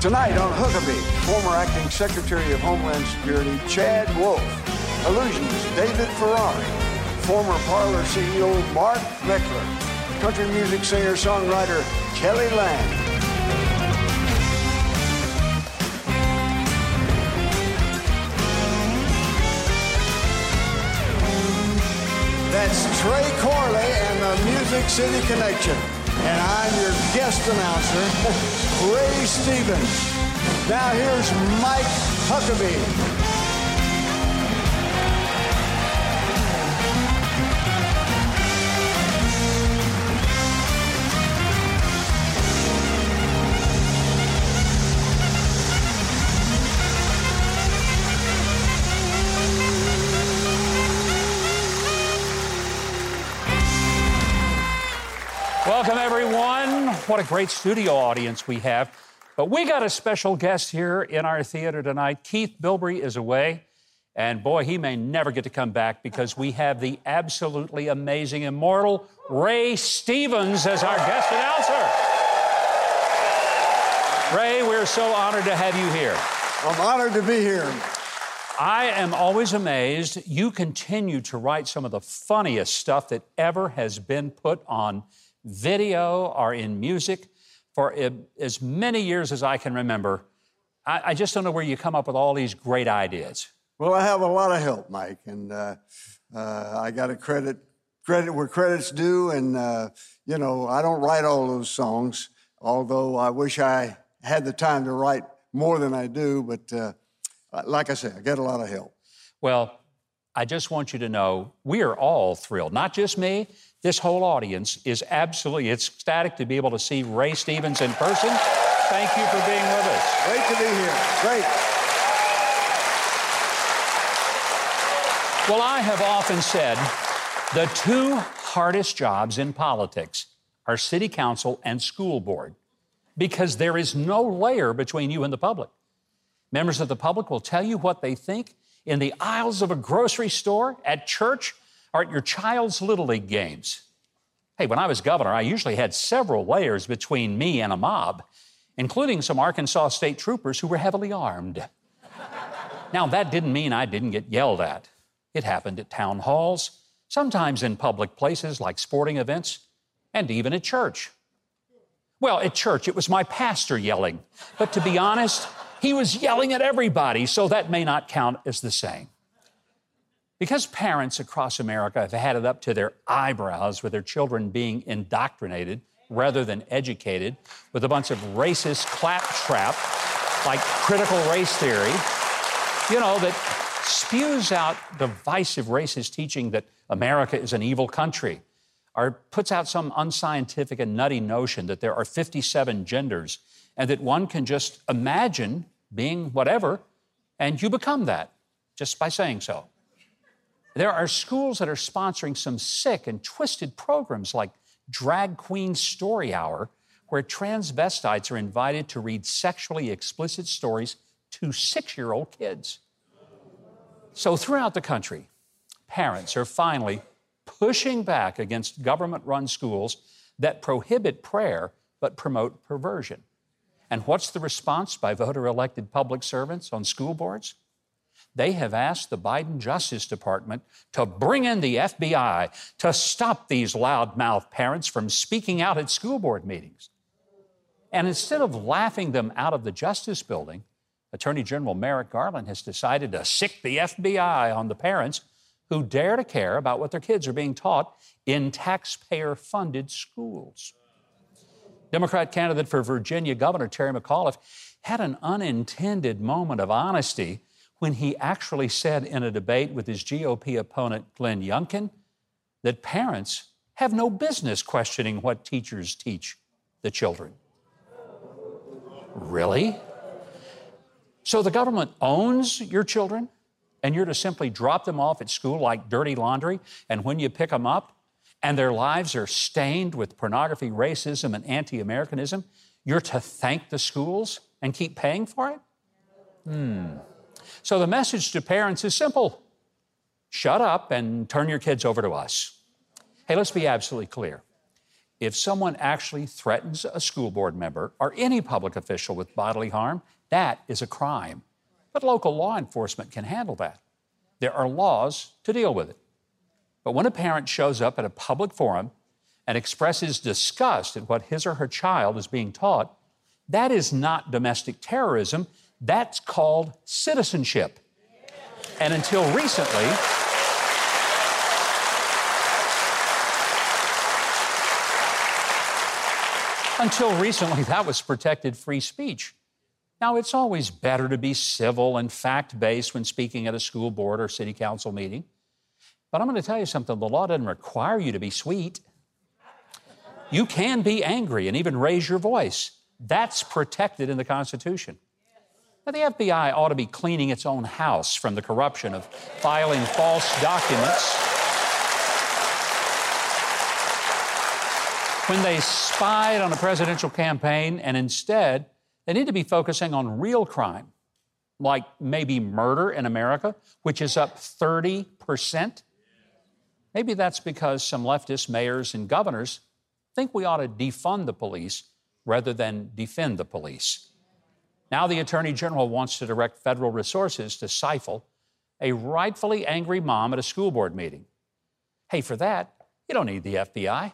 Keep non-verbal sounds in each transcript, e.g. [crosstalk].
Tonight on Huckabee, former acting Secretary of Homeland Security Chad Wolf, Illusions David Ferrari, former Parler CEO Mark Meckler, country music singer-songwriter Kelly Lang, That's Trey Corley and the Music City Connection. And I'm your guest announcer, [laughs] Ray Stevens. Now here's Mike Huckabee. What a great studio audience we have. But we got a special guest here in our theater tonight. Keith Bilbrey is away, and boy, he may never get to come back because we have the absolutely amazing, immortal Ray Stevens as our guest announcer. Ray, we're so honored to have you here. I'm honored to be here. I am always amazed. You continue to write some of the funniest stuff that ever has been put on video or in music for as many years as I can remember. I, I just don't know where you come up with all these great ideas. Well, I have a lot of help, Mike, and uh, uh, I got to credit credit where credit's due. And uh, you know, I don't write all those songs, although I wish I had the time to write more than I do. But uh, like I said, I get a lot of help. Well, I just want you to know we are all thrilled, not just me. This whole audience is absolutely ecstatic to be able to see Ray Stevens in person. Thank you for being with us. Great to be here. Great. Well, I have often said the two hardest jobs in politics are city council and school board because there is no layer between you and the public. Members of the public will tell you what they think in the aisles of a grocery store, at church, or at your child's Little League games. Hey, when I was governor, I usually had several layers between me and a mob, including some Arkansas state troopers who were heavily armed. now, that didn't mean I didn't get yelled at. It happened at town halls, sometimes in public places like sporting events, and even at church. Well, at church, it was my pastor yelling. But to be honest, he was yelling at everybody, so that may not count as the same. Because parents across America have had it up to their eyebrows with their children being indoctrinated rather than educated with a bunch of racist claptrap like critical race theory, you know, that spews out divisive racist teaching that America is an evil country, or puts out some unscientific and nutty notion that there are 57 genders and that one can just imagine being whatever and you become that just by saying so. There are schools that are sponsoring some sick and twisted programs like Drag Queen Story Hour, where transvestites are invited to read sexually explicit stories to six year old kids. So, throughout the country, parents are finally pushing back against government run schools that prohibit prayer but promote perversion. And what's the response by voter elected public servants on school boards? They have asked the Biden Justice Department to bring in the FBI to stop these loudmouth parents from speaking out at school board meetings. And instead of laughing them out of the Justice Building, Attorney General Merrick Garland has decided to sick the FBI on the parents who dare to care about what their kids are being taught in taxpayer funded schools. Democrat candidate for Virginia Governor Terry McAuliffe had an unintended moment of honesty when he actually said in a debate with his GOP opponent Glenn Youngkin that parents have no business questioning what teachers teach the children. Really? So the government owns your children, and you're to simply drop them off at school like dirty laundry, and when you pick them up, and their lives are stained with pornography, racism, and anti Americanism, you're to thank the schools and keep paying for it? Hmm. So the message to parents is simple shut up and turn your kids over to us. Hey, let's be absolutely clear. If someone actually threatens a school board member or any public official with bodily harm, that is a crime. But local law enforcement can handle that. There are laws to deal with it. But when a parent shows up at a public forum and expresses disgust at what his or her child is being taught, that is not domestic terrorism. That's called citizenship. And until recently, until recently, that was protected free speech. Now, it's always better to be civil and fact based when speaking at a school board or city council meeting. But I'm going to tell you something the law doesn't require you to be sweet. You can be angry and even raise your voice. That's protected in the Constitution. The FBI ought to be cleaning its own house from the corruption of filing false documents. When they spied on a presidential campaign, and instead, they need to be focusing on real crime, like maybe murder in America, which is up 30%. Maybe that's because some leftist mayors and governors think we ought to defund the police rather than defend the police. Now, the Attorney General wants to direct federal resources to stifle a rightfully angry mom at a school board meeting. Hey, for that, you don't need the FBI.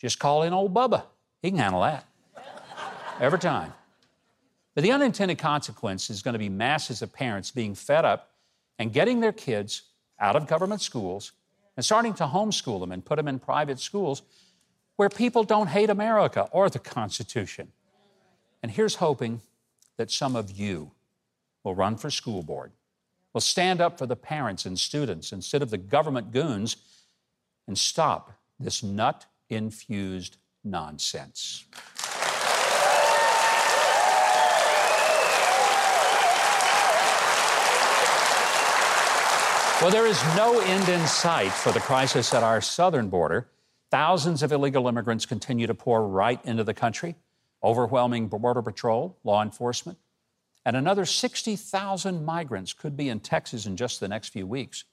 Just call in old Bubba. He can handle that. Every time. But the unintended consequence is going to be masses of parents being fed up and getting their kids out of government schools and starting to homeschool them and put them in private schools where people don't hate America or the Constitution. And here's hoping that some of you will run for school board, will stand up for the parents and students instead of the government goons, and stop this nut infused nonsense. Well, there is no end in sight for the crisis at our southern border. Thousands of illegal immigrants continue to pour right into the country, overwhelming Border Patrol, law enforcement, and another 60,000 migrants could be in Texas in just the next few weeks.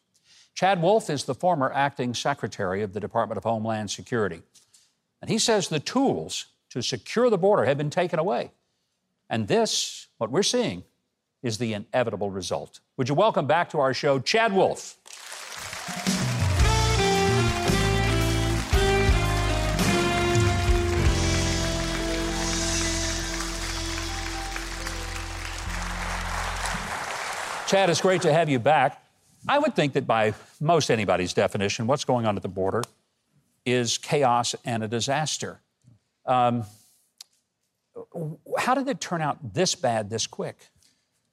Chad Wolf is the former acting secretary of the Department of Homeland Security. And he says the tools to secure the border have been taken away. And this, what we're seeing, is the inevitable result. Would you welcome back to our show Chad Wolf? Chad, it's great to have you back. I would think that by most anybody's definition, what's going on at the border is chaos and a disaster. Um, how did it turn out this bad this quick?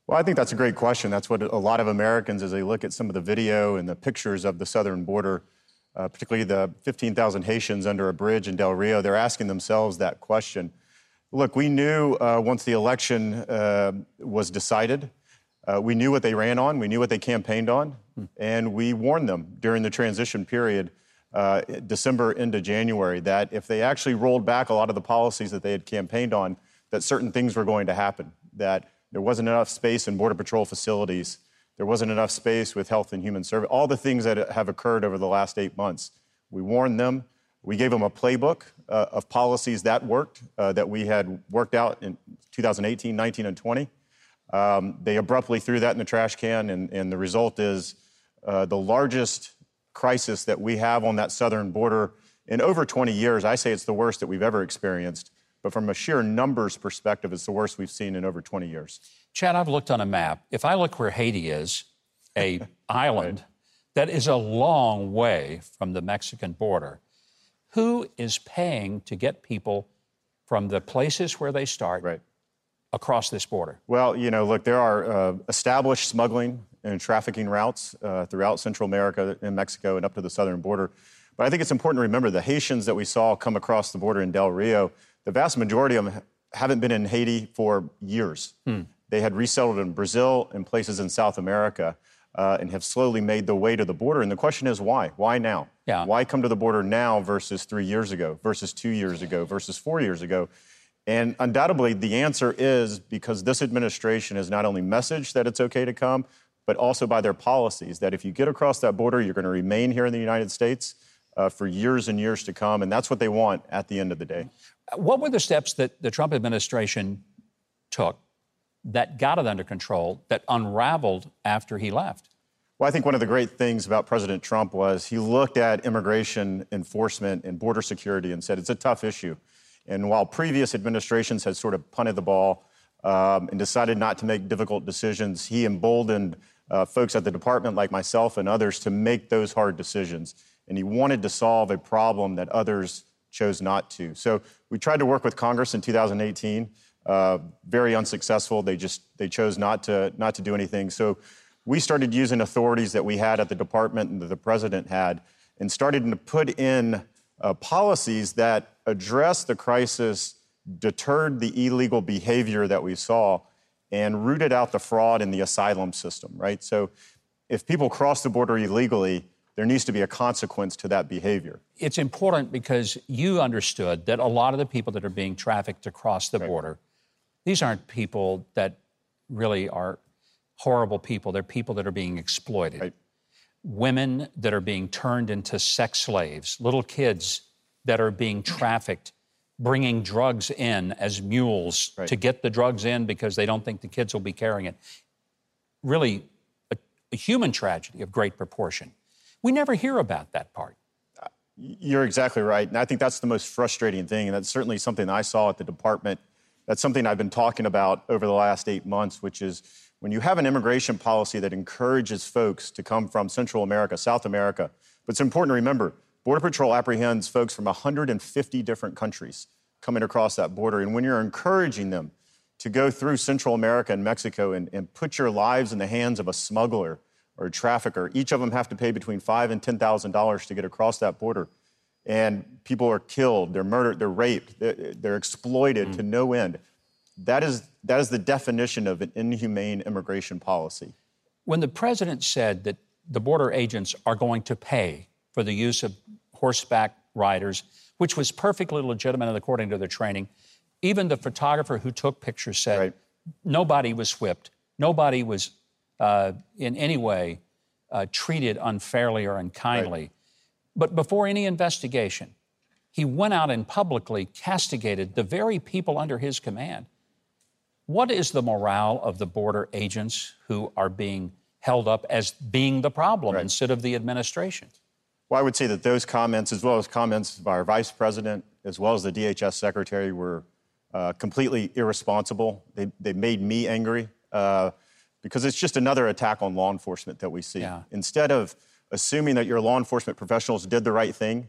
Well, I think that's a great question. That's what a lot of Americans, as they look at some of the video and the pictures of the southern border, uh, particularly the 15,000 Haitians under a bridge in Del Rio, they're asking themselves that question. Look, we knew uh, once the election uh, was decided, uh, we knew what they ran on, we knew what they campaigned on, and we warned them during the transition period, uh, December into January, that if they actually rolled back a lot of the policies that they had campaigned on, that certain things were going to happen. That there wasn't enough space in Border Patrol facilities. There wasn't enough space with Health and Human Service. All the things that have occurred over the last eight months. We warned them. We gave them a playbook uh, of policies that worked, uh, that we had worked out in 2018, 19, and 20. Um, they abruptly threw that in the trash can, and, and the result is uh, the largest crisis that we have on that southern border in over 20 years. I say it's the worst that we've ever experienced But from a sheer numbers perspective, it's the worst we've seen in over 20 years. Chad, I've looked on a map. If I look where Haiti is, a [laughs] island that is a long way from the Mexican border, who is paying to get people from the places where they start Right. Across this border? Well, you know, look, there are uh, established smuggling and trafficking routes uh, throughout Central America and Mexico and up to the southern border. But I think it's important to remember the Haitians that we saw come across the border in Del Rio, the vast majority of them haven't been in Haiti for years. They had resettled in Brazil and places in South America uh, and have slowly made the way to the border. And the question is why? Why now? Yeah. Why come to the border now versus three years ago, versus two years ago, versus four years ago? And undoubtedly, the answer is because this administration has not only messaged that it's okay to come, but also by their policies that if you get across that border, you're going to remain here in the United States uh, for years and years to come. And that's what they want at the end of the day. What were the steps that the Trump administration took that got it under control, that unraveled after he left? Well, I think one of the great things about President Trump was he looked at immigration enforcement and border security and said it's a tough issue. And while previous administrations had sort of punted the ball um, and decided not to make difficult decisions, he emboldened uh, folks at the department like myself and others to make those hard decisions. And he wanted to solve a problem that others chose not to. So we tried to work with Congress in 2018. Uh, very unsuccessful. They just they chose not to not to do anything. So we started using authorities that we had at the department and that the president had, and started to put in uh, policies that address the crisis, deterred the illegal behavior that we saw, and rooted out the fraud in the asylum system. Right. So if people cross the border illegally, there needs to be a consequence to that behavior. It's important because you understood that a lot of the people that are being trafficked across the border, these aren't people that really are horrible people. They're people that are being exploited. Right. Women that are being turned into sex slaves, little kids that are being trafficked, bringing drugs in as mules Right. to get the drugs in because they don't think the kids will be carrying it. Really, a, a human tragedy of great proportion. We never hear about that part. You're exactly right. And I think that's the most frustrating thing. And that's certainly something I saw at the department. That's something I've been talking about over the last eight months, which is when you have an immigration policy that encourages folks to come from Central America, South America, but it's important to remember Border Patrol apprehends folks from 150 different countries coming across that border. And when you're encouraging them to go through Central America and Mexico and, and put your lives in the hands of a smuggler or a trafficker, each of them have to pay between five and ten thousand dollars to get across that border. And people are killed, they're murdered, they're raped, they're, they're exploited mm. to no end. That is, that is the definition of an inhumane immigration policy. When the president said that the border agents are going to pay for the use of horseback riders, which was perfectly legitimate and according to their training, even the photographer who took pictures said Right. nobody was whipped, nobody was uh, in any way uh, treated unfairly or unkindly. But before any investigation, he went out and publicly castigated the very people under his command. What is the morale of the border agents who are being held up as being the problem instead of the administration? Well, I would say that those comments, as well as comments by our vice president, as well as the DHS secretary, were uh, completely irresponsible. They, they made me angry uh, because it's just another attack on law enforcement that we see. Yeah. Instead of assuming that your law enforcement professionals did the right thing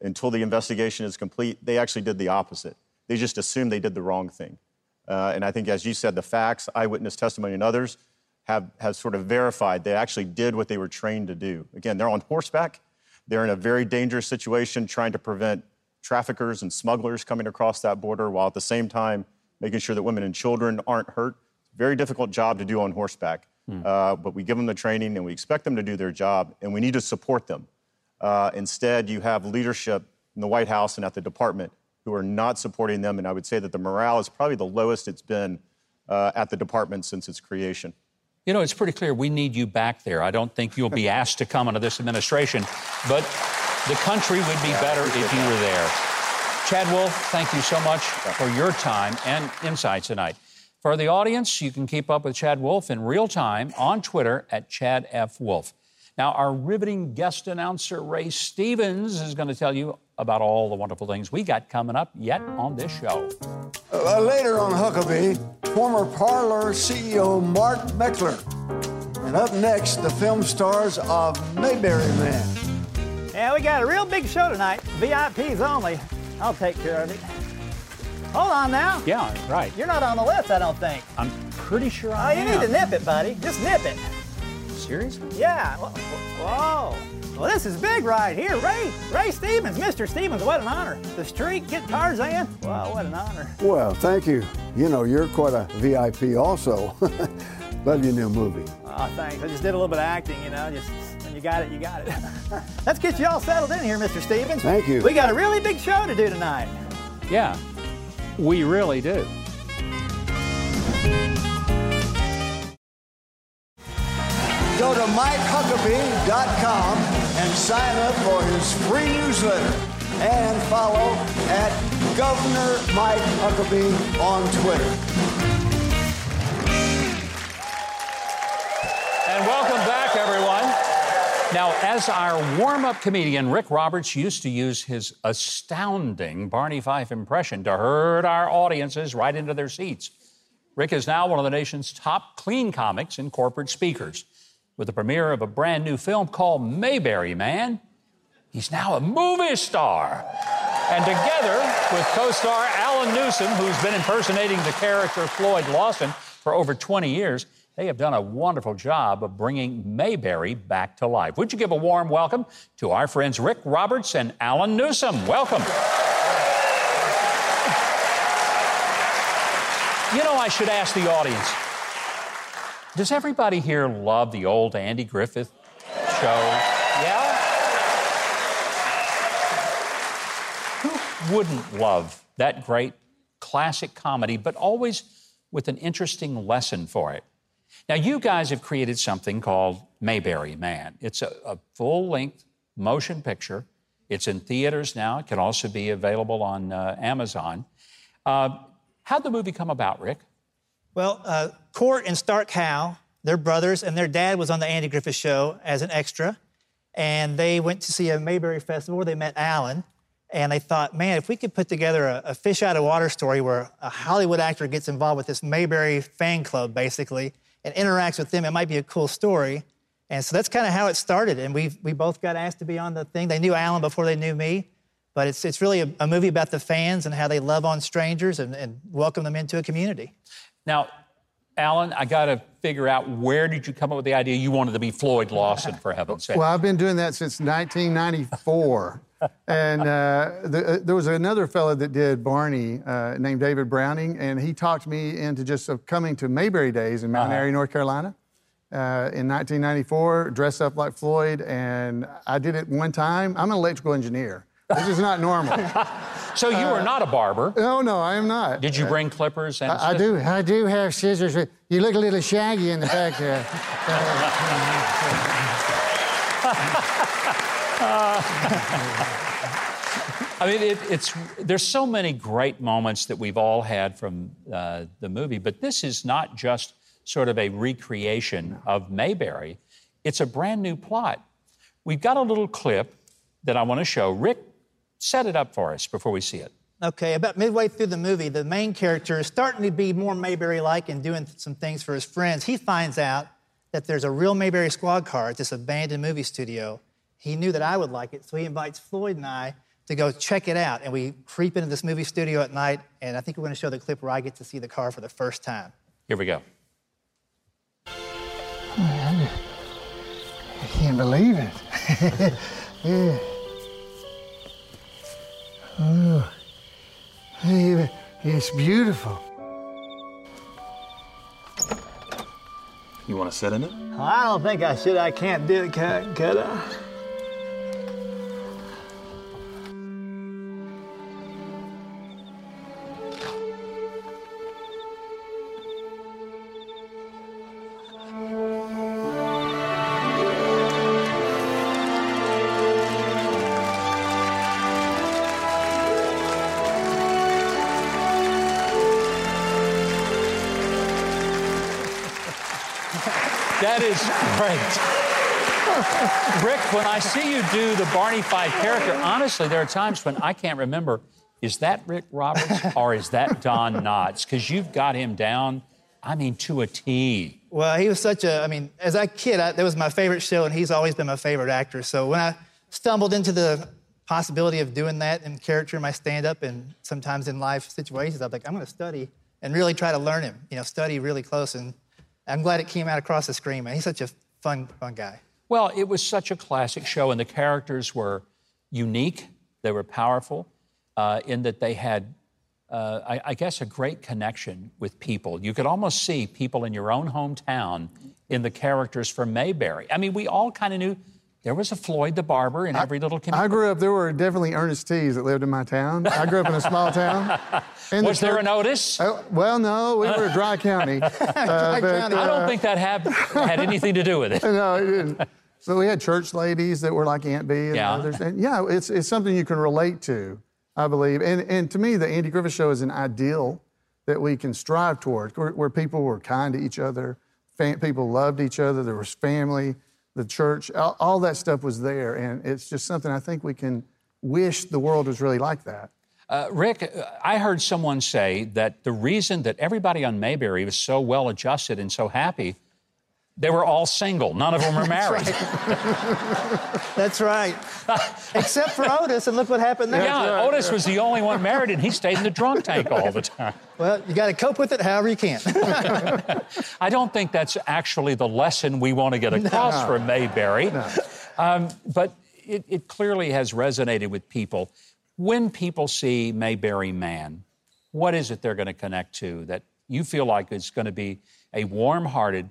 until the investigation is complete, they actually did the opposite. They just assumed they did the wrong thing. Uh, and I think, as you said, the facts, eyewitness testimony, and others have, have sort of verified they actually did what they were trained to do. Again, they're on horseback. They're in a very dangerous situation trying to prevent traffickers and smugglers coming across that border while at the same time making sure that women and children aren't hurt. Very difficult job to do on horseback. Uh, but we give them the training and we expect them to do their job and we need to support them. Uh, instead, you have leadership in the White House and at the department who are not supporting them. And I would say that the morale is probably the lowest it's been uh, at the department since its creation. You know, it's pretty clear we need you back there. I don't think you'll be [laughs] asked to come into this administration, but the country would be better if you were there. Chad Wolf, thank you so much for your time and insights tonight. For the audience, you can keep up with Chad Wolf in real time on Twitter at Chad F. Wolf. Now, our riveting guest announcer, Ray Stevens, is going to tell you about all the wonderful things we got coming up yet on this show. Uh, later on Huckabee, former Parler CEO Mark Meckler. And up next, the film stars of Mayberry Man. Yeah, we got a real big show tonight. VIPs only. I'll take care of it. Hold on now. Yeah, right. You're not on the list, I don't think. I'm pretty sure Oh, I you need to nip it, buddy. Just nip it. Seriously? Yeah. Whoa. Whoa. Well, this is big right here. Ray, Ray Stevens, Mr. Stevens, what an honor. The Streak Gitarzan. Wow, what an honor. Well, thank you. You know, you're quite a VIP also. [laughs] Love your new movie. Oh, thanks. I just did a little bit of acting, you know, just when you got it, you got it. [laughs] Let's get you all settled in here, Mr. Stevens. Thank you. We got a really big show to do tonight. Yeah, we really do. MikeHuckabee.com and sign up for his free newsletter. And follow at Governor Mike Huckabee on Twitter. And welcome back, everyone. Now, as our warm up comedian, Rick Roberts used to use his astounding Barney Fife impression to herd our audiences right into their seats. Rick is now one of the nation's top clean comics and corporate speakers. With the premiere of a brand new film called Mayberry Man, he's now a movie star. And together with co star Alan Newsom, who's been impersonating the character Floyd Lawson for over 20 years, they have done a wonderful job of bringing Mayberry back to life. Would you give a warm welcome to our friends Rick Roberts and Alan Newsom? Welcome. You know, I should ask the audience does everybody here love the old Andy Griffith show? Yeah? Who wouldn't love that great classic comedy, but always with an interesting lesson for it? Now, you guys have created something called Mayberry Man. It's a, a full length motion picture. It's in theaters now. It can also be available on uh, Amazon. Uh, how'd the movie come about, Rick? Well, uh, Court and Stark Howe, they're brothers, and their dad was on the Andy Griffith Show as an extra. And they went to see a Mayberry Festival where they met Alan. And they thought, man, if we could put together a, a fish out of water story where a Hollywood actor gets involved with this Mayberry fan club, basically, and interacts with them, it might be a cool story. And so that's kind of how it started. And we we both got asked to be on the thing. They knew Alan before they knew me. But it's, it's really a, a movie about the fans and how they love on strangers and, and welcome them into a community. Now, Alan, I got to figure out where did you come up with the idea you wanted to be Floyd Lawson, for heaven's sake? Well, I've been doing that since 1994. and uh, the, uh, there was another fellow that did Barney uh, named David Browning, and he talked me into just coming to Mayberry Days in Mount Airy, North Carolina. Uh, in 1994, dressed up like Floyd, and I did it one time. I'm an electrical engineer. This is not normal. [laughs] so you are not a barber. no, no, I am not. Did you bring clippers and I, I do. I do have scissors. You look a little shaggy in the back there. [laughs] I mean, it, it's there's so many great moments that we've all had from uh, the movie, but this is not just sort of a recreation of Mayberry. It's a brand new plot. We've got a little clip that I want to show. Rick, set it up for us before we see it. Okay, about midway through the movie, the main character is starting to be more Mayberry like and doing some things for his friends. He finds out that there's a real Mayberry squad car at this abandoned movie studio. He knew that I would like it, so he invites Floyd and I to go check it out. And we creep into this movie studio at night, and I think we're going to show the clip where I get to see the car for the first time. Here we go. Oh, I can't believe it. [laughs] yeah. Oh, it's beautiful. You want to sit in it? I don't think I should. I can't do it, could, could I? That is great. Rick, when I see you do the Barney Fife character, honestly, there are times when I can't remember is that Rick Roberts or is that Don Knotts? Because you've got him down, I mean, to a T. Well, he was such a, I mean, as a kid, I, that was my favorite show, and he's always been my favorite actor. So when I stumbled into the possibility of doing that in character in my stand up and sometimes in life situations, I was like, I'm going to study and really try to learn him, you know, study really close. And I'm glad it came out across the screen, man. He's such a fun, fun guy. Well, it was such a classic show, and the characters were unique, they were powerful uh, in that they had, uh, I, I, guess, a great connection with people. You could almost see people in your own hometown in the characters from Mayberry. I mean, we all kind of knew there was a Floyd the barber in I, every little community. I grew up, there were definitely Ernest T's that lived in my town. I grew up in a small town. [laughs] was the there an Otis? Uh, well, no, we were a dry [laughs] county. Uh, dry but, county. I don't think that had, had anything to do with it. [laughs] no, it didn't. So we had church ladies that were like Aunt Bee and yeah. others. And yeah, it's, it's something you can relate to. I believe. And, and to me, the Andy Griffith Show is an ideal that we can strive toward, where, where people were kind to each other, fam- people loved each other, there was family, the church, all, all, that stuff was there. And it's just something I think we can wish the world was really like that. Uh, Rick, I heard someone say that the reason that everybody on Mayberry was so well adjusted and so happy they were all single. None of them were [laughs] married. [laughs] That's right. Except for Otis, and look what happened there. Yeah, right. Otis was the only one married, and he stayed in the drunk tank all the time. Well, you got to cope with it however you can. [laughs] I don't think that's actually the lesson we want to get across no. from Mayberry. No. Um, but it, it clearly has resonated with people. When people see Mayberry Man, what is it they're going to connect to that you feel like is going to be a warm hearted,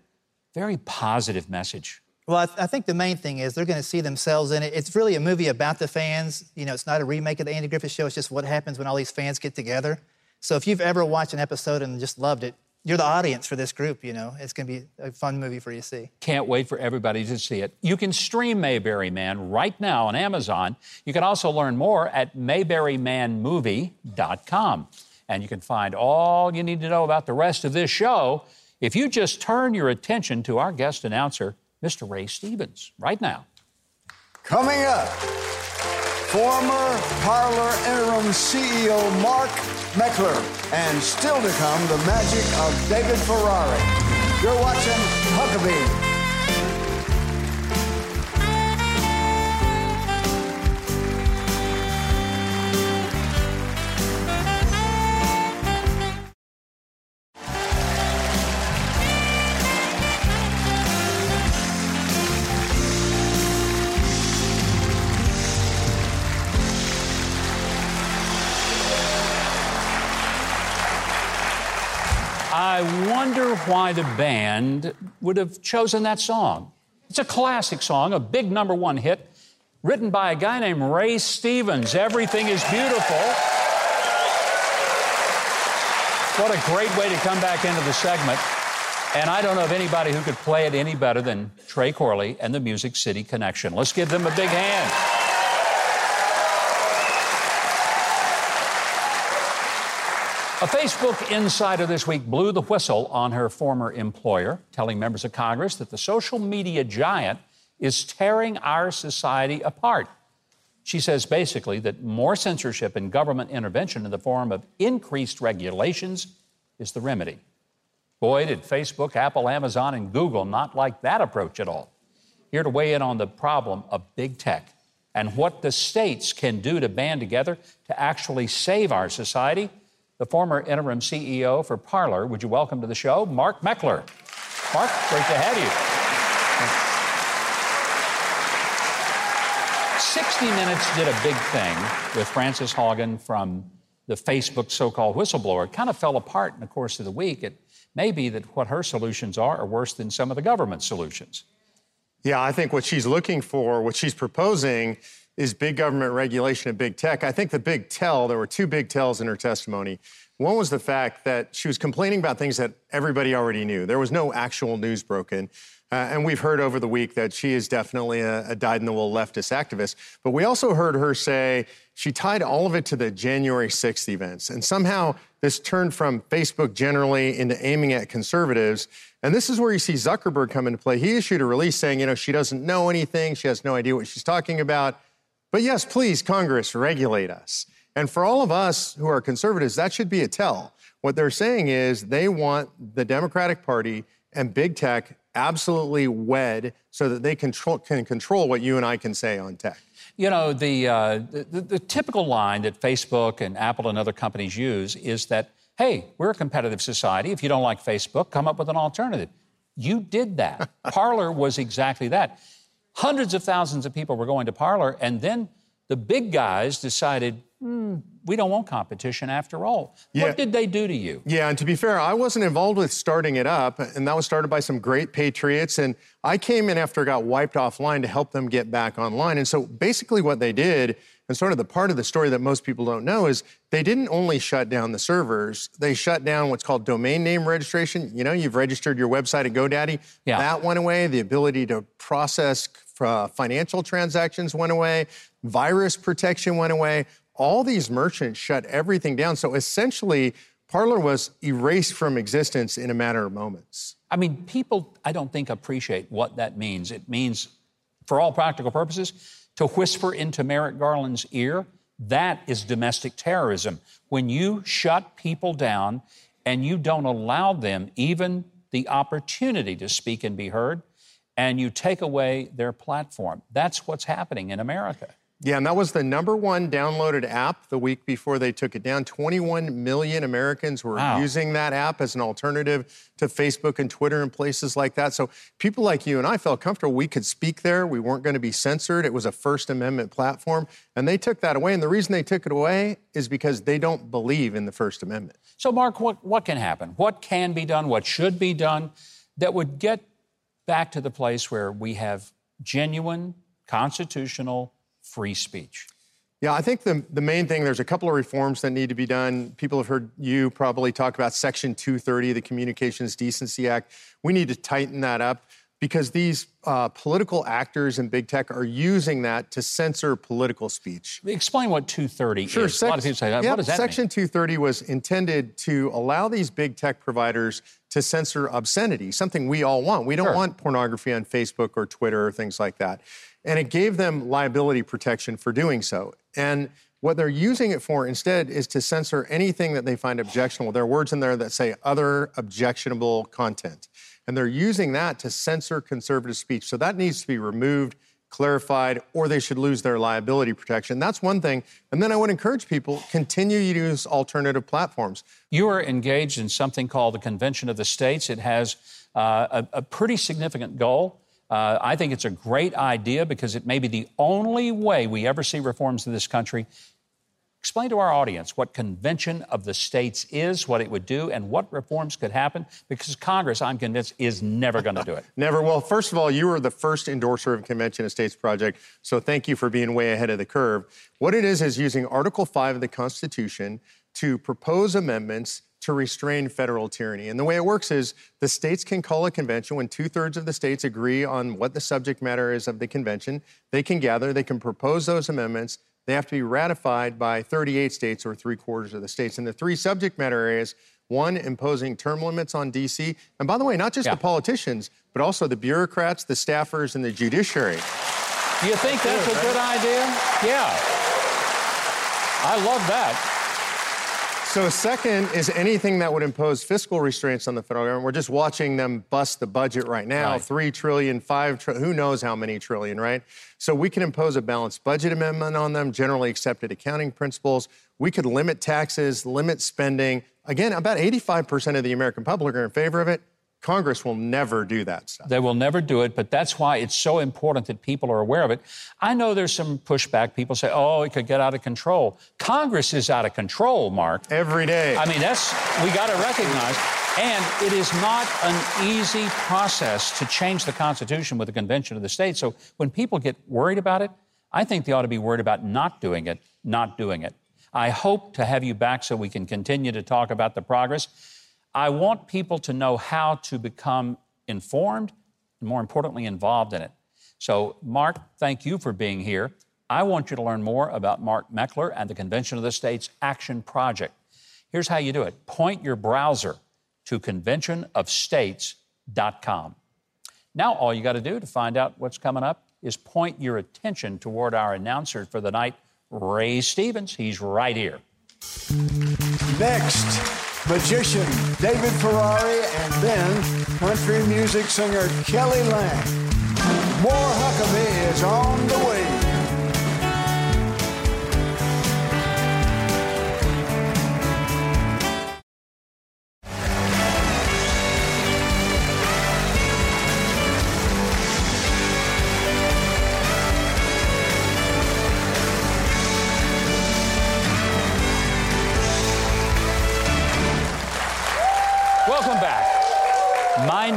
very positive message. Well, I, th- I, think the main thing is they're going to see themselves in it. It's really a movie about the fans. You know, it's not a remake of the Andy Griffith Show. It's just what happens when all these fans get together. So if you've ever watched an episode and just loved it, you're the audience for this group. You know, it's going to be a fun movie for you to see. Can't wait for everybody to see it. You can stream Mayberry Man right now on Amazon. You can also learn more at mayberrymanmovie.com. And you can find all you need to know about the rest of this show if you just turn your attention to our guest announcer, Mr. Ray Stevens, right now. Coming up, former Parler interim CEO Mark Meckler, and still to come, the magic of David Ferrari. You're watching Huckabee. Why the band would have chosen that song. It's a classic song, a big number one hit, written by a guy named Ray Stevens. Everything is beautiful. What a great way to come back into the segment. And I don't know of anybody who could play it any better than Trey Corley and the Music City Connection. Let's give them a big hand. A Facebook insider this week blew the whistle on her former employer, telling members of Congress that the social media giant is tearing our society apart. She says basically that more censorship and government intervention in the form of increased regulations is the remedy. Boy, did Facebook, Apple, Amazon, and Google not like that approach at all. Here to weigh in on the problem of big tech and what the states can do to band together to actually save our society the former interim CEO for Parler. Would you welcome to the show, Mark Meckler? Mark, great to have you. 60 Minutes did a big thing with Frances Haugen from the Facebook so called whistleblower. It kind of fell apart in the course of the week. It may be that what her solutions are are worse than some of the government solutions. Yeah, I think what she's looking for, what she's proposing, is big government regulation of big tech. I think the big tell, there were two big tells in her testimony. One was the fact that she was complaining about things that everybody already knew. There was no actual news broken. Uh, and we've heard over the week that she is definitely a, a dyed in the wool leftist activist. But we also heard her say she tied all of it to the January 6th events. And somehow this turned from Facebook generally into aiming at conservatives. And this is where you see Zuckerberg come into play. He issued a release saying, you know, she doesn't know anything, she has no idea what she's talking about. But yes, please, Congress, regulate us. And for all of us who are conservatives, that should be a tell. What they're saying is they want the Democratic Party and big tech absolutely wed so that they control, can control what you and I can say on tech. You know, the, uh, the, the typical line that Facebook and Apple and other companies use is that, hey, we're a competitive society. If you don't like Facebook, come up with an alternative. You did that. [laughs] Parler was exactly that. Hundreds of thousands of people were going to Parler, and then the big guys decided, hmm, we don't want competition after all. Yeah. What did they do to you? Yeah, and to be fair, I wasn't involved with starting it up, and that was started by some great patriots. And I came in after it got wiped offline to help them get back online. And so basically, what they did, and sort of the part of the story that most people don't know, is they didn't only shut down the servers, they shut down what's called domain name registration. You know, you've registered your website at GoDaddy, yeah. that went away. The ability to process uh, financial transactions went away, virus protection went away. All these merchants shut everything down. So essentially, Parler was erased from existence in a matter of moments. I mean, people, I don't think, appreciate what that means. It means, for all practical purposes, to whisper into Merrick Garland's ear, that is domestic terrorism. When you shut people down and you don't allow them even the opportunity to speak and be heard, and you take away their platform. That's what's happening in America. Yeah, and that was the number one downloaded app the week before they took it down. 21 million Americans were wow. using that app as an alternative to Facebook and Twitter and places like that. So people like you and I felt comfortable we could speak there. We weren't going to be censored. It was a First Amendment platform. And they took that away. And the reason they took it away is because they don't believe in the First Amendment. So, Mark, what, what can happen? What can be done? What should be done that would get back to the place where we have genuine constitutional free speech? Yeah, I think the, the main thing, there's a couple of reforms that need to be done. People have heard you probably talk about Section 230, the Communications Decency Act. We need to tighten that up because these uh, political actors in big tech are using that to censor political speech. Explain what 230 sure, is. Sec- a lot of people say, that. what does that Section mean? 230 was intended to allow these big tech providers to censor obscenity, something we all want. We don't sure. want pornography on Facebook or Twitter or things like that. And it gave them liability protection for doing so. And what they're using it for instead is to censor anything that they find objectionable. There are words in there that say other objectionable content. And they're using that to censor conservative speech. So that needs to be removed, clarified, or they should lose their liability protection. That's one thing. And then I would encourage people continue to use alternative platforms. You are engaged in something called the Convention of the States. It has uh, a, a pretty significant goal. Uh, I think it's a great idea because it may be the only way we ever see reforms in this country. Explain to our audience what Convention of the States is, what it would do, and what reforms could happen, because Congress, I'm convinced, is never going to do it. [laughs] never. Well, first of all, you were the first endorser of Convention of States project, so thank you for being way ahead of the curve. What it is is using Article 5 of the Constitution to propose amendments to restrain federal tyranny. And the way it works is the states can call a convention when two thirds of the states agree on what the subject matter is of the convention. They can gather, they can propose those amendments. They have to be ratified by 38 states or three quarters of the states. And the three subject matter areas one, imposing term limits on D.C. And by the way, not just yeah. the politicians, but also the bureaucrats, the staffers, and the judiciary. Do you think that's a good idea? Yeah. I love that. So, second is anything that would impose fiscal restraints on the federal government. We're just watching them bust the budget right now right. three trillion, five trillion, who knows how many trillion, right? So, we can impose a balanced budget amendment on them, generally accepted accounting principles. We could limit taxes, limit spending. Again, about 85% of the American public are in favor of it. Congress will never do that stuff. They will never do it, but that's why it's so important that people are aware of it. I know there's some pushback. People say, oh, it could get out of control. Congress is out of control, Mark. Every day. I mean, that's, we got to recognize. And it is not an easy process to change the Constitution with the Convention of the States. So when people get worried about it, I think they ought to be worried about not doing it, not doing it. I hope to have you back so we can continue to talk about the progress. I want people to know how to become informed and, more importantly, involved in it. So, Mark, thank you for being here. I want you to learn more about Mark Meckler and the Convention of the States Action Project. Here's how you do it point your browser to conventionofstates.com. Now, all you got to do to find out what's coming up is point your attention toward our announcer for the night, Ray Stevens. He's right here. Next, magician David Ferrari and then country music singer Kelly Lang. More Huckabee is on the way.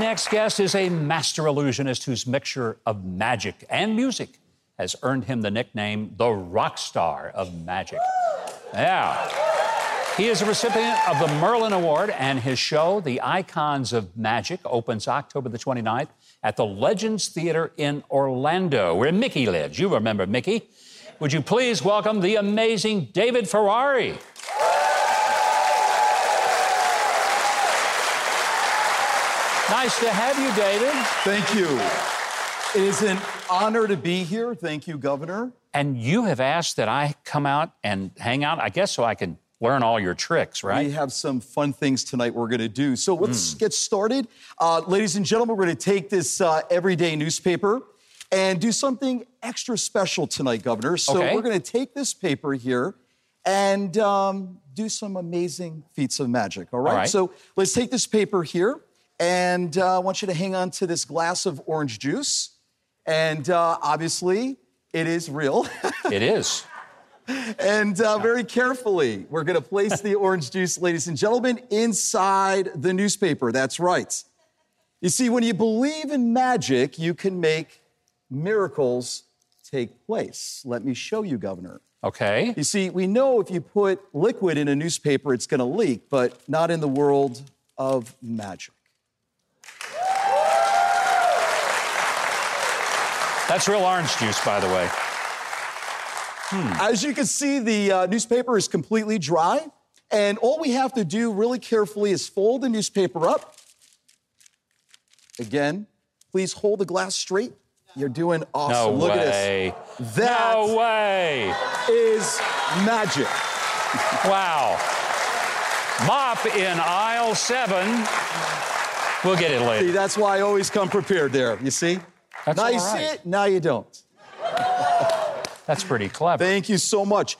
Next guest is a master illusionist whose mixture of magic and music has earned him the nickname the rock star of magic. Yeah. He is a recipient of the Merlin Award, and his show, The Icons of Magic, opens October the 29th at the Legends Theater in Orlando, where Mickey lives. You remember Mickey. Would you please welcome the amazing David Ferrari? Nice to have you, David. Thank you. It is an honor to be here. Thank you, Governor. And you have asked that I come out and hang out, I guess, so I can learn all your tricks, right? We have some fun things tonight we're going to do. So let's get started. Uh, ladies and gentlemen, we're going to take this uh, everyday newspaper and do something extra special tonight, Governor. So Okay. we're going to take this paper here and um, do some amazing feats of magic, all right? All right. So let's take this paper here, and uh, I want you to hang on to this glass of orange juice. And uh, obviously, it is real. [laughs] it is. And uh, very carefully, we're going to place the orange juice, ladies and gentlemen, inside the newspaper. That's right. You see, when you believe in magic, you can make miracles take place. Let me show you, Governor. Okay. You see, we know if you put liquid in a newspaper, it's going to leak, but not in the world of magic. That's real orange juice, by the way. As you can see, the uh, newspaper is completely dry. And all we have to do really carefully is fold the newspaper up. Again, please hold the glass straight. You're doing awesome. No Look way. at this. That No way. is magic. [laughs] Wow. Mop in aisle seven. We'll get it See, later. that's why I always come prepared there. You see? That's now you see it, now you don't. [laughs] That's pretty clever. Thank you so much.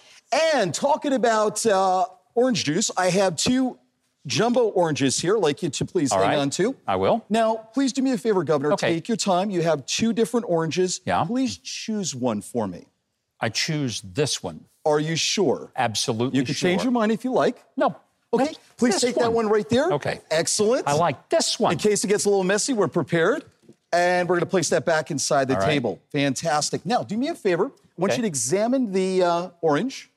And talking about uh, orange juice, I have two jumbo oranges here, like you to please All hang right. on to. I will. Now, please do me a favor, Governor. Okay. Take your time. You have two different oranges. Yeah. Please choose one for me. I choose this one. Are you sure? Absolutely You can change your mind if you like. No. Okay. Please take that one right there. Okay. Excellent. I like this one. In case it gets a little messy, we're prepared. And we're going to place that back inside the right. table. Fantastic. Now, do me a favor. I want Okay. you to examine the uh, orange.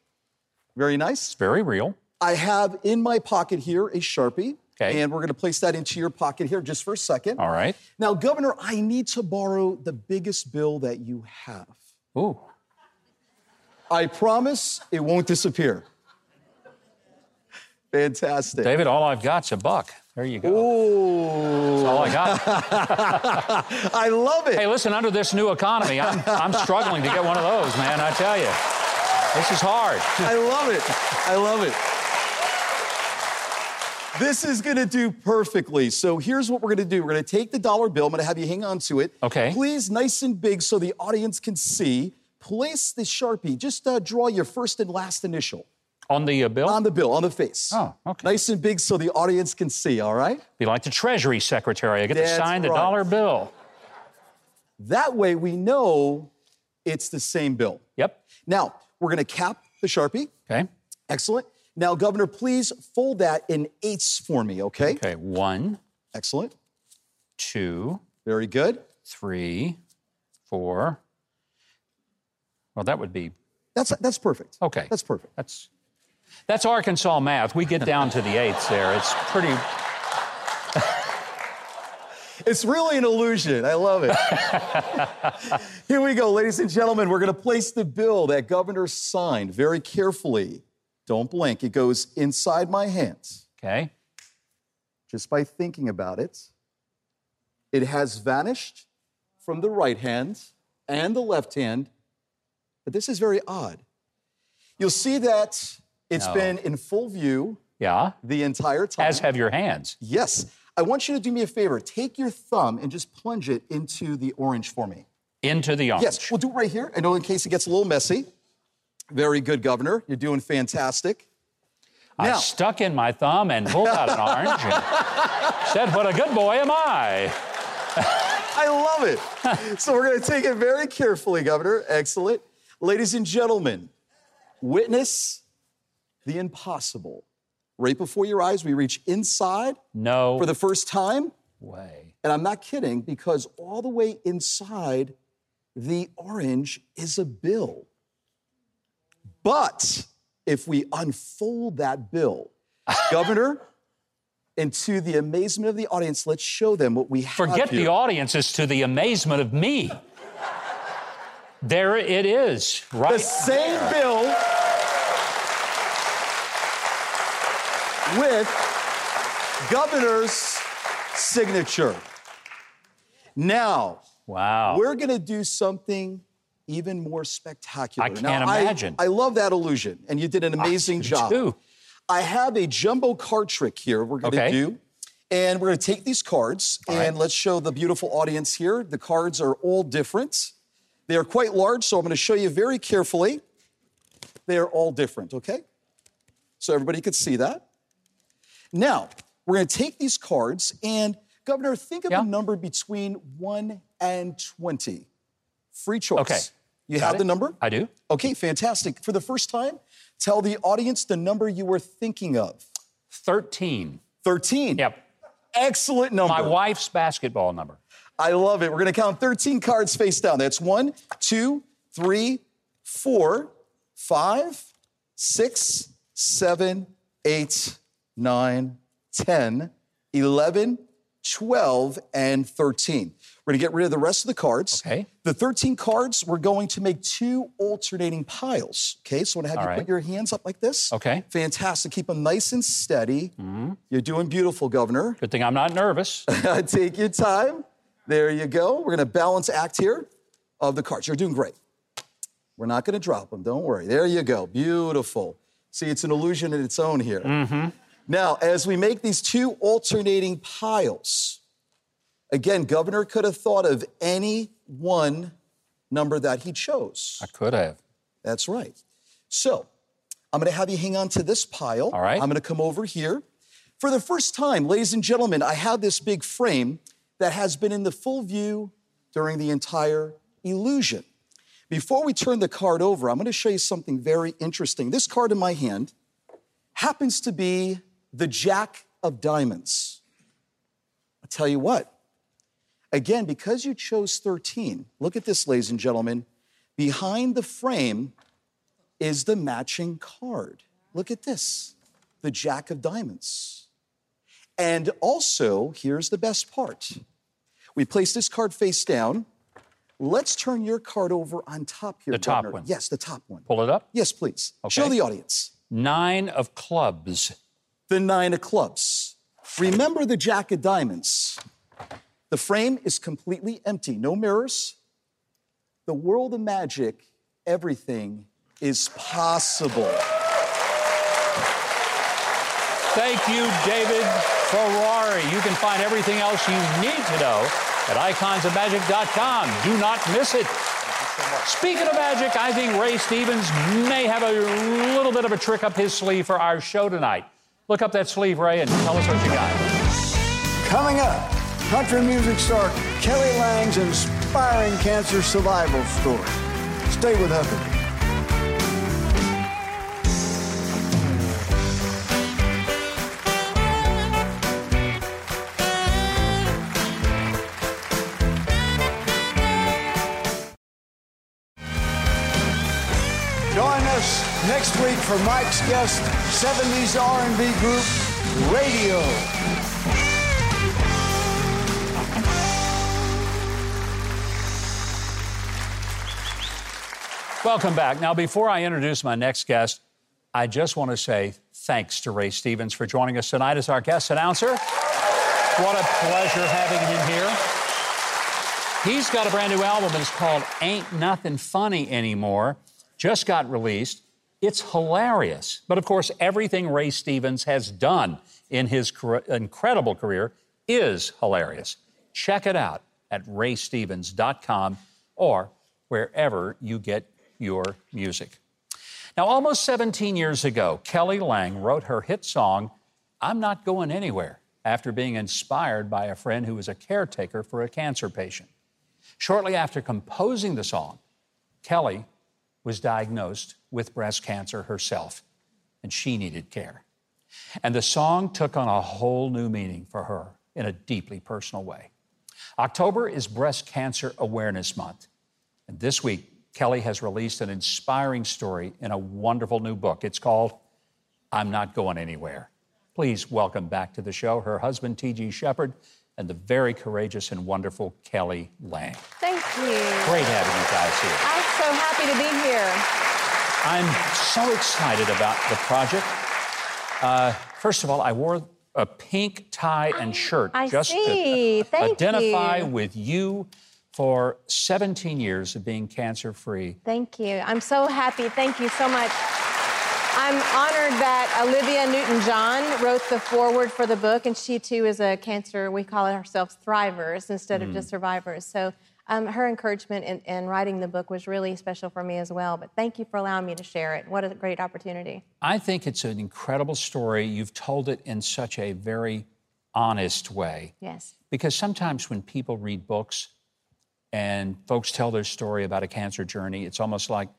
Very nice. It's Very real. I have in my pocket here a Sharpie. Okay. And we're going to place that into your pocket here just for a second. All right. Now, Governor, I need to borrow the biggest bill that you have. Ooh. I promise it won't disappear. Fantastic. David, all I've got's a buck. There you go. Ooh, That's all I got. [laughs] I love it. hey, listen, under this new economy, I'm, I'm struggling to get one of those, man. I tell you. This is hard. [laughs] I love it. I love it. This is going to do perfectly. So here's what we're going to do. We're going to take the dollar bill. I'm going to have you hang on to it. Okay. Please, nice and big so the audience can see. Place the Sharpie. Just uh, draw your first and last initial On the uh, bill? on the bill, on the face. Oh, okay. Nice and big so the audience can see, all right? Be like the Treasury Secretary. I get That's to sign the dollar bill. That way we know it's the same bill. Yep. Now, we're going to cap the Sharpie. Okay. Excellent. Now, Governor, please fold that in eighths for me, okay? Okay. One, Excellent. two, Very good. three, four. Well, that would be That's that's perfect. okay. That's perfect. That's That's Arkansas math. We get down to the eighths there. It's pretty. [laughs] It's really an illusion. I love it. [laughs] Here we go, ladies and gentlemen. We're going to place the bill that governor signed very carefully. Don't blink. It goes inside my hands. Okay. Just by thinking about it, it has vanished from the right hand and the left hand. But this is very odd. You'll see that it's No. been in full view Yeah. the entire time. As have your hands. Yes. I want you to do me a favor. Take your thumb and just plunge it into the orange for me. Into the orange. Yes, we'll do it right here. I know in case it gets a little messy. Very good, Governor. You're doing fantastic. I Now- stuck in my thumb and pulled out an orange and [laughs] said, What a good boy am I. I love it. so we're going to take it very carefully, Governor. Excellent. Ladies and gentlemen, witness the impossible. Right before your eyes, we reach inside No for the first time. way. And I'm not kidding because all the way inside the orange is a bill. But if we unfold that bill, [laughs] Governor, and to the amazement of the audience, let's show them what we have Forget here. the audience as to the amazement of me. There it is, right? The same bill with governor's signature. Now, Wow. we're going to do something even more spectacular. I Now, can't imagine. I, love that illusion, and you did an amazing do job. too. I have a jumbo card trick here we're going to Okay. do. And we're going to take these cards and let's show the beautiful audience here. The cards are all different. They are quite large, so I'm going to show you very carefully. They are all different, okay? So everybody could see that. Now, we're going to take these cards and, Governor, think of Yeah. a number between 1 and 20. Free choice. Okay. You Got have it? the number? I do. Okay, fantastic. For the first time, tell the audience the number you were thinking of. 13. 13. Yep. Excellent number. My wife's basketball number. I love it. We're going to count 13 cards face down. That's one, two, three, four, five, six, seven, eight, nine, 10, 11, 12, and 13. We're going to get rid of the rest of the cards. Okay. The 13 cards, we're going to make two alternating piles. Okay, so I'm going to have All you right. put your hands up like this. Okay. Fantastic. Keep them nice and steady. Mm-hmm. You're doing beautiful, Governor. Good thing I'm not nervous. [laughs] Take your time. There you go. We're going to balance act here of the cards. You're doing great. We're not going to drop them. Don't worry. There you go. Beautiful. See, it's an illusion in its own here. Mm-hmm. Now, as we make these two alternating piles, again, Governor could have thought of any one number that he chose. I could have. That's right. So I'm going to have you hang on to this pile. All right. I'm going to come over here. For the first time, ladies and gentlemen, I have this big frame that has been in the full view during the entire illusion. Before we turn the card over, I'm going to show you something very interesting. This card in my hand happens to be the Jack of Diamonds. I'll tell you what, again, because you chose 13, look at this, ladies and gentlemen. Behind the frame is the matching card. Look at this the Jack of Diamonds. And also, here's the best part we place this card face down. Let's turn your card over on top here. The top one. Yes, the top one. Pull it up. Yes, please. Okay. Show the audience. Nine of clubs. The nine of clubs. Remember the Jack of Diamonds. The frame is completely empty, no mirrors. The world of magic, everything is possible. Thank you, David Ferrari. You can find everything else you need to know at iconsofmagic.com. Do not miss it. Speaking of magic, I think Ray Stevens may have a little bit of a trick up his sleeve for our show tonight. Look up that sleeve, Ray, and tell us what you got. Coming up, country music star Kelly Lang's inspiring cancer survival story. Stay with Huckabee. For Mike's guest, 70s R&B group Raydio. Welcome back. Now, before I introduce my next guest, I just want to say thanks to Ray Stevens for joining us tonight as our guest announcer. What a pleasure having him here. He's got a brand new album, and it's called Ain't Nothing Funny Anymore. Just got released. It's hilarious. But of course, everything Ray Stevens has done in his incredible career is hilarious. Check it out at raystevens.com or wherever you get your music. Now, almost 17 years ago, Kelly Lang wrote her hit song, I'm Not Going Anywhere, after being inspired by a friend who was a caretaker for a cancer patient. Shortly after composing the song, Kelly was diagnosed with breast cancer herself, and she needed care. And the song took on a whole new meaning for her in a deeply personal way. October is Breast Cancer Awareness Month. And this week, Kelly has released an inspiring story in a wonderful new book. It's called I'm Not Going Anywhere. Please welcome back to the show her husband, T.G. Sheppard, and the very courageous and wonderful Kelly Lang. Thank you. Great having you guys here. I'm so happy to be here. I'm so excited about the project. Uh, first of all, I wore a pink tie and shirt I just see. to Thank identify you. with you for 17 years of being cancer free. Thank you. I'm so happy. Thank you so much. I'm honored that Olivia Newton John wrote the foreword for the book, and she too is a cancer, we call it ourselves thrivers instead of just survivors. So um, her encouragement in, in writing the book was really special for me as well. But thank you for allowing me to share it. What a great opportunity. I think it's an incredible story. You've told it in such a very honest way. Yes. Because sometimes when people read books and folks tell their story about a cancer journey, it's almost like,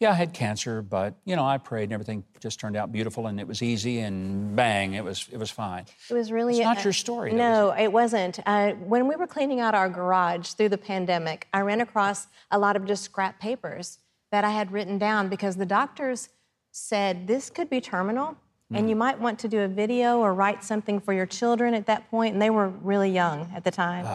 yeah, I had cancer, but you know, I prayed and everything just turned out beautiful and it was easy and bang, it was it was fine. It was really It's not uh, your story, though, No, it wasn't. Uh, when we were cleaning out our garage through the pandemic, I ran across a lot of just scrap papers that I had written down because the doctors said this could be terminal. And you might want to do a video or write something for your children at that point, and they were really young at the time.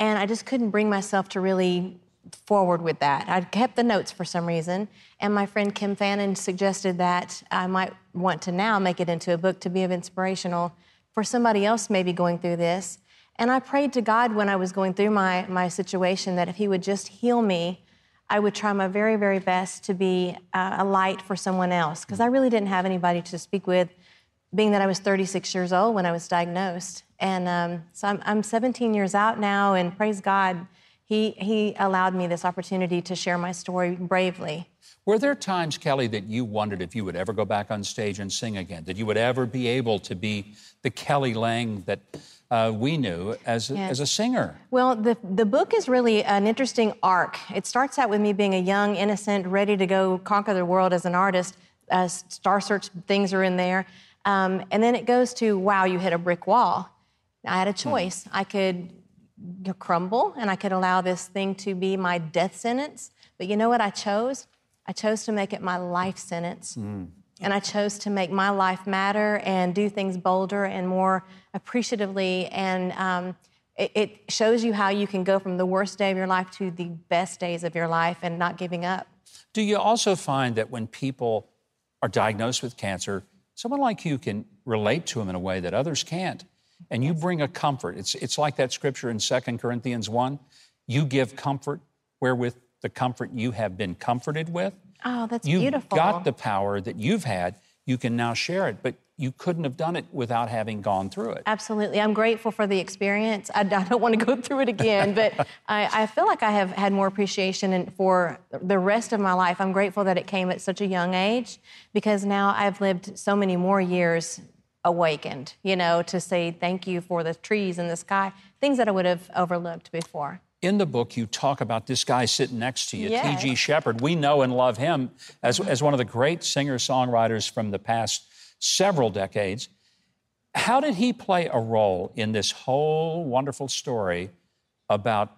And I just couldn't bring myself to really forward with that. I kept the notes for some reason, and my friend Kim Fannin suggested that I might want to now make it into a book to be of inspirational for somebody else maybe going through this. And I prayed to God when I was going through my, my situation that if He would just heal me, I would try my very, very best to be uh, a light for someone else because I really didn't have anybody to speak with, being that I was 36 years old when I was diagnosed. And um, so I'm, I'm 17 years out now, and praise God, he, he allowed me this opportunity to share my story bravely. Were there times, Kelly, that you wondered if you would ever go back on stage and sing again? That you would ever be able to be the Kelly Lang that uh, we knew as a, Yes. as a singer? Well, the, the book is really an interesting arc. It starts out with me being a young, innocent, ready to go conquer the world as an artist. Uh, Star Search things are in there. Um, and then it goes to, wow, you hit a brick wall. I had a choice. I could crumble and I could allow this thing to be my death sentence. But you know what I chose? I chose to make it my life sentence. And I chose to make my life matter and do things bolder and more appreciatively. And um, it, it shows you how you can go from the worst day of your life to the best days of your life and not giving up. Do you also find that when people are diagnosed with cancer, someone like you can relate to them in a way that others can't? And you bring a comfort. It's, it's like that scripture in 2 Corinthians 1 you give comfort wherewith the comfort you have been comforted with. Oh, that's beautiful. You've got the power that you've had. You can now share it, but you couldn't have done it without having gone through it. Absolutely. I'm grateful for the experience. I, I don't want to go through it again, [laughs] but I, I feel like I have had more appreciation and for the rest of my life. I'm grateful that it came at such a young age because now I've lived so many more years awakened, you know, to say thank you for the trees and the sky, things that I would have overlooked before. In the book, you talk about this guy sitting next to you, Yes. T.G. Sheppard. We know and love him as, mm-hmm. as one of the great singer songwriters from the past several decades. How did he play a role in this whole wonderful story about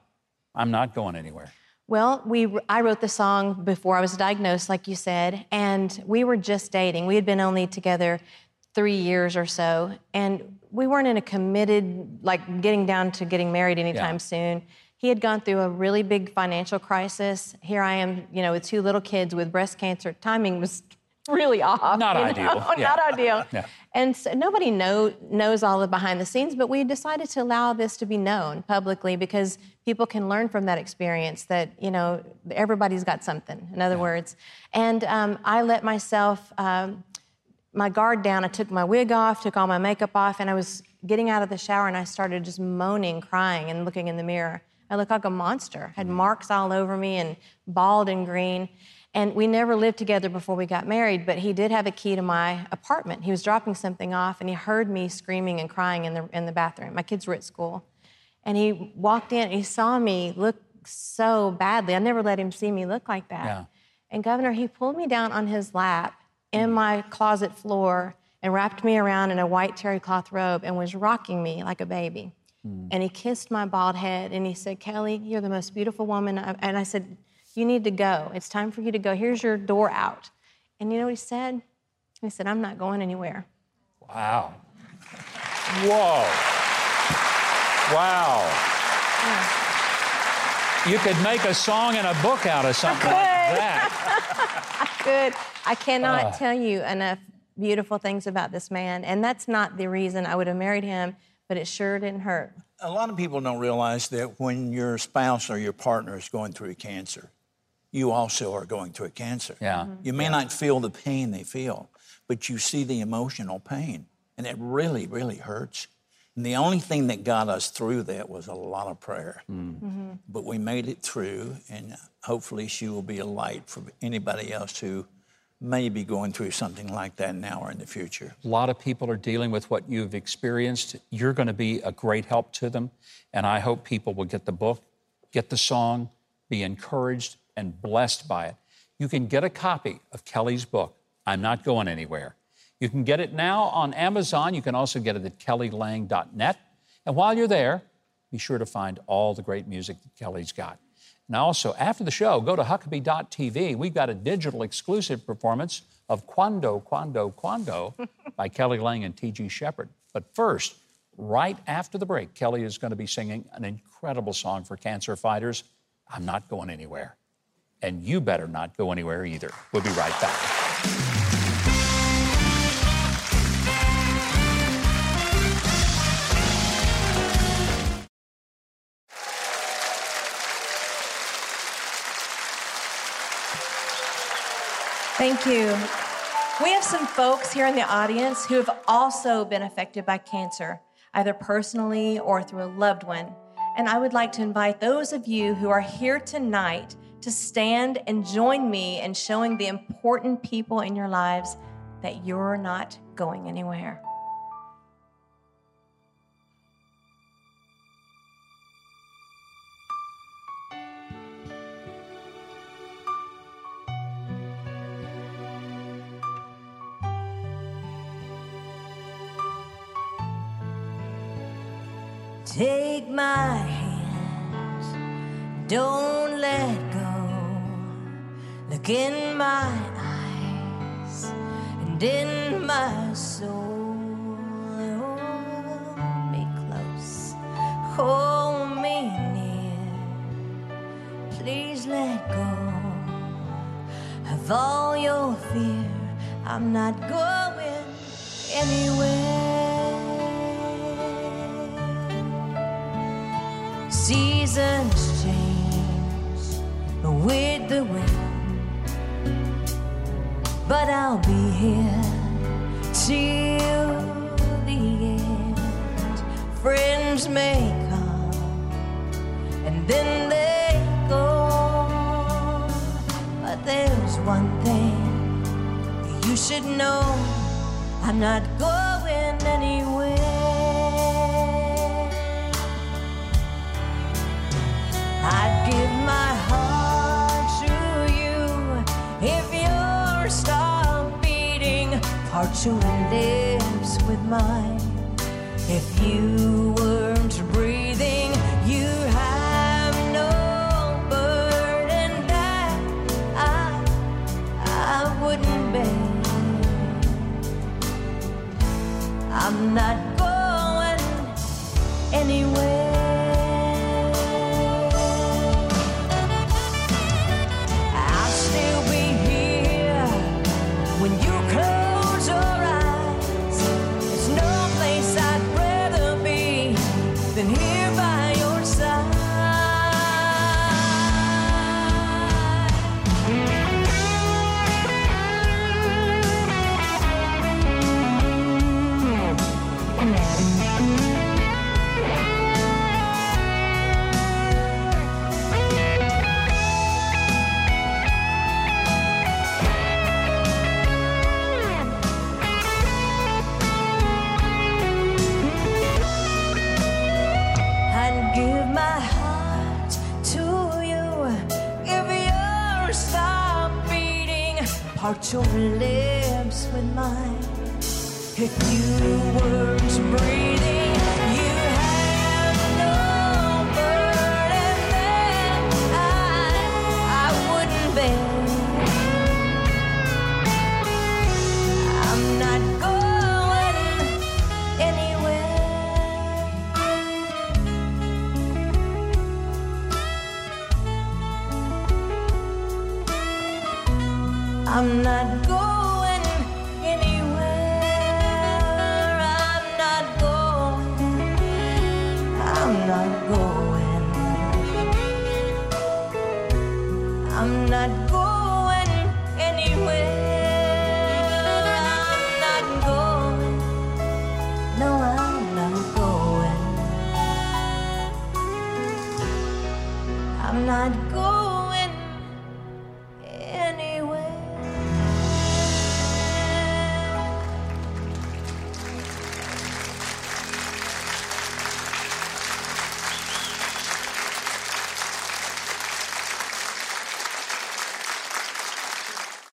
I'm not going anywhere? Well, we, I wrote the song before I was diagnosed, like you said, and we were just dating. We had been only together three years or so, and we weren't in a committed, like getting down to getting married anytime Yeah. soon. He had gone through a really big financial crisis. Here I am, you know, with two little kids with breast cancer. Timing was really off. Not know? [laughs] ideal, yeah. Not ideal. Yeah. And so nobody know, knows all the behind the scenes, but we decided to allow this to be known publicly because people can learn from that experience that, you know, everybody's got something, in other words. And um, I let myself, um, my guard down. I took my wig off, took all my makeup off, and I was getting out of the shower and I started just moaning, crying, and looking in the mirror. I looked like a monster, had mm-hmm. marks all over me and bald and green. And we never lived together before we got married, but he did have a key to my apartment. He was dropping something off and he heard me screaming and crying in the, in the bathroom. My kids were at school. And he walked in and he saw me look so badly. I never let him see me look like that. Yeah. And Governor, he pulled me down on his lap in mm-hmm. my closet floor and wrapped me around in a white terry cloth robe and was rocking me like a baby. And he kissed my bald head and he said, Kelly, you're the most beautiful woman. And I said, You need to go. It's time for you to go. Here's your door out. And you know what he said? He said, I'm not going anywhere. Wow. Whoa. Wow. You could make a song and a book out of something like that. [laughs] I could. I cannot Ah. tell you enough beautiful things about this man. And that's not the reason I would have married him, but it sure didn't hurt. A lot of people don't realize that when your spouse or your partner is going through cancer, you also are going through a cancer. Yeah. Mm-hmm. You may not feel the pain they feel, but you see the emotional pain, and it really, really hurts. And the only thing that got us through that was a lot of prayer. Mm-hmm. But we made it through, and hopefully she will be a light for anybody else who may be going through something like that now or in the future. A lot of people are dealing with what you've experienced. You're going to be a great help to them. And I hope people will get the book, get the song, be encouraged and blessed by it. You can get a copy of Kelly's book, I'm Not Going Anywhere. You can get it now on Amazon. You can also get it at kellylang.net. And while you're there, be sure to find all the great music that Kelly's got. And also, after the show, go to Huckabee.tv. We've got a digital exclusive performance of Quando, Quando, Quando [laughs] by Kelly Lang and T.G. Sheppard. But first, right after the break, Kelly is going to be singing an incredible song for cancer fighters, I'm Not Going Anywhere. And you better not go anywhere either. We'll be right back. Thank you. We have some folks here in the audience who have also been affected by cancer, either personally or through a loved one. And I would like to invite those of you who are here tonight to stand and join me in showing the important people in your lives that you're not going anywhere. Take my hand, don't let go. Look in my eyes and in my soul. Hold me close, hold me near. Please let go of all your fear. I'm not going anywhere. Seasons change with the wind, but I'll be here till the end. Friends may come and then they go, but there's one thing you should know. I'm not going your lips with mine. If you your lips with mine. If you weren't breathing,